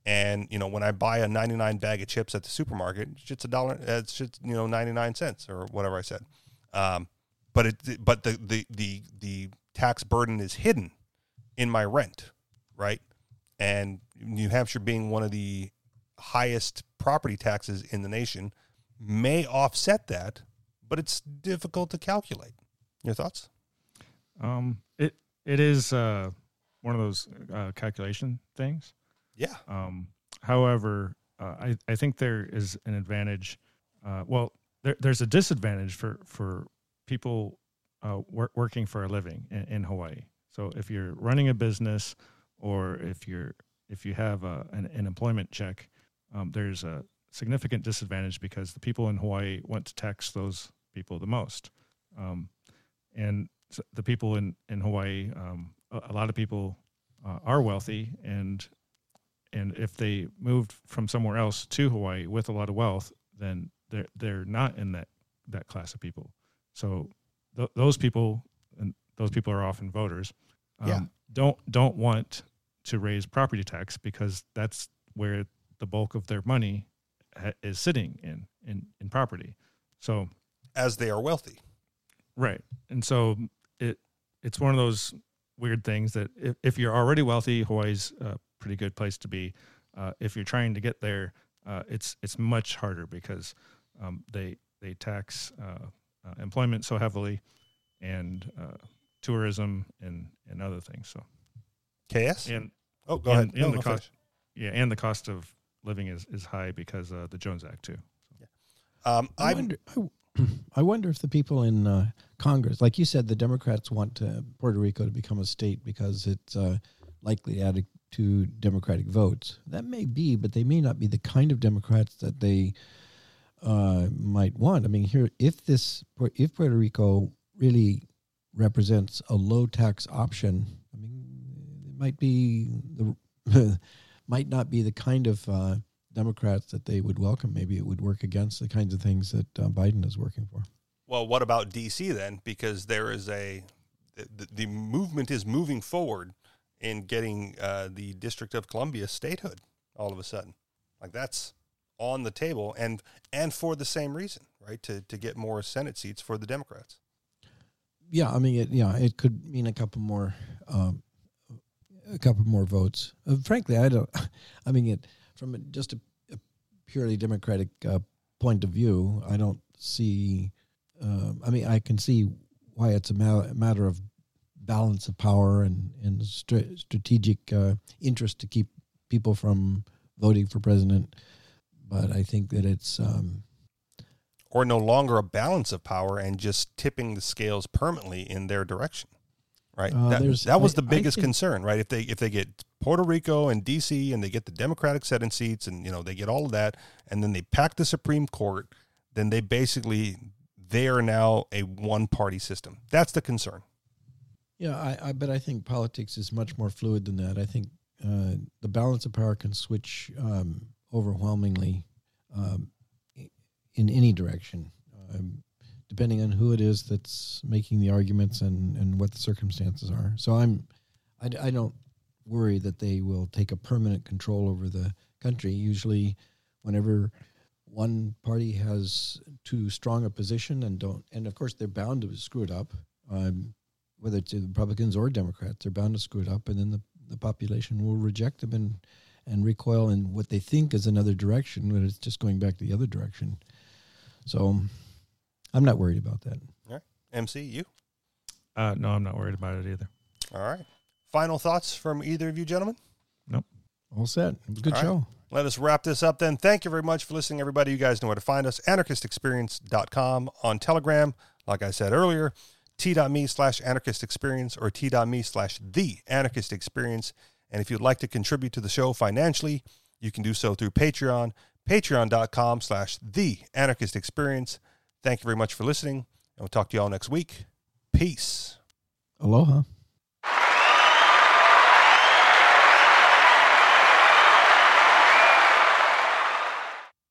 And you know when I buy a 99 bag of chips at the supermarket, it's a dollar. It's just you know 99 cents or whatever I said. Um, but it but the the the the tax burden is hidden in my rent, right? And New Hampshire being one of the highest property taxes in the nation may offset that, but it's difficult to calculate. Your thoughts? Um, it is uh, one of those uh, calculation things. Yeah. Um, however, uh, I I think there is an advantage. Uh, well, there, there's a disadvantage for for people uh, wor- working for a living in, in Hawaii. So if you're running a business, or if you're if you have a, an, an employment check, um, there's a significant disadvantage because the people in Hawaii want to tax those people the most. Um, and the people in, in Hawaii, um, a, a lot of people uh, are wealthy and and if they moved from somewhere else to Hawaii with a lot of wealth, then they're they're not in that that class of people. So th- those people and those people are often voters. Um, Yeah. Don't don't want to raise property tax because that's where the bulk of their money ha- is sitting in in in property. So As they are wealthy. Right. And so it's one of those weird things that if, if you're already wealthy, Hawaii's a pretty good place to be. Uh, if you're trying to get there, uh, it's it's much harder because um, they they tax uh, uh, employment so heavily and uh, tourism and and other things. So KS? and oh, go and- ahead. and No, the cost- yeah, and the cost of living is is high because uh, the Jones Act too. Um, I I'm, wonder. I, I wonder if the people in uh, Congress, like you said, the Democrats want to, Puerto Rico to become a state because it's uh, likely to add to Democratic votes. That may be, but they may not be the kind of Democrats that they uh, might want. I mean, here, if this, if Puerto Rico really represents a low tax option, I mean, it might be the might not be the kind of uh, Democrats that they would welcome. Maybe it would work against the kinds of things that uh, Biden is working for. well, what about DC then? Because there is a, the, the movement is moving forward in getting uh, the District of Columbia statehood all of a sudden. Like that's on the table and and for the same reason, right? To to get more Senate seats for the Democrats. Yeah, I mean, it, yeah, it could mean a couple more, um, a couple more votes. Uh, frankly, I don't. I mean, it from a, just a, a purely Democratic uh, point of view, I don't see. Um, I mean, I can see why it's a ma- matter of balance of power and and stra- strategic uh, interest to keep people from voting for president. But I think that it's um, Or no longer a balance of power and just tipping the scales permanently in their direction. Right? Uh, that, that was I- the biggest think- concern, right? If they if they get Puerto Rico and DC and they get the Democratic Senate seats and you know they get all of that and then they pack the Supreme Court, then they basically they are now a one party system. That's the concern. Yeah, I, I but I think politics is much more fluid than that. I think uh, the balance of power can switch um, overwhelmingly um, in any direction, um, depending on who it is that's making the arguments and, and what the circumstances are. So I'm, I, I don't worry that they will take a permanent control over the country. Usually, whenever one party has too strong a position and don't, and of course they're bound to screw it up. Um, whether it's Republicans or Democrats, they're bound to screw it up, and then the, the population will reject them and and recoil in what they think is another direction, but it's just going back the other direction. So I'm not worried about that. All right. MC, you? Uh, no, I'm not worried about it either. All right. Final thoughts from either of you gentlemen? Nope. All set. Good All right. show. Let us wrap this up then. Thank you very much for listening, everybody. You guys know where to find us. Anarchistexperience.com on Telegram. Like I said earlier, t.me slash anarchist experience or t.me slash the anarchist experience. And if you'd like to contribute to the show financially, you can do so through Patreon, patreon.com slash the anarchist experience. Thank you very much for listening, and we'll talk to you all next week. Peace. Aloha.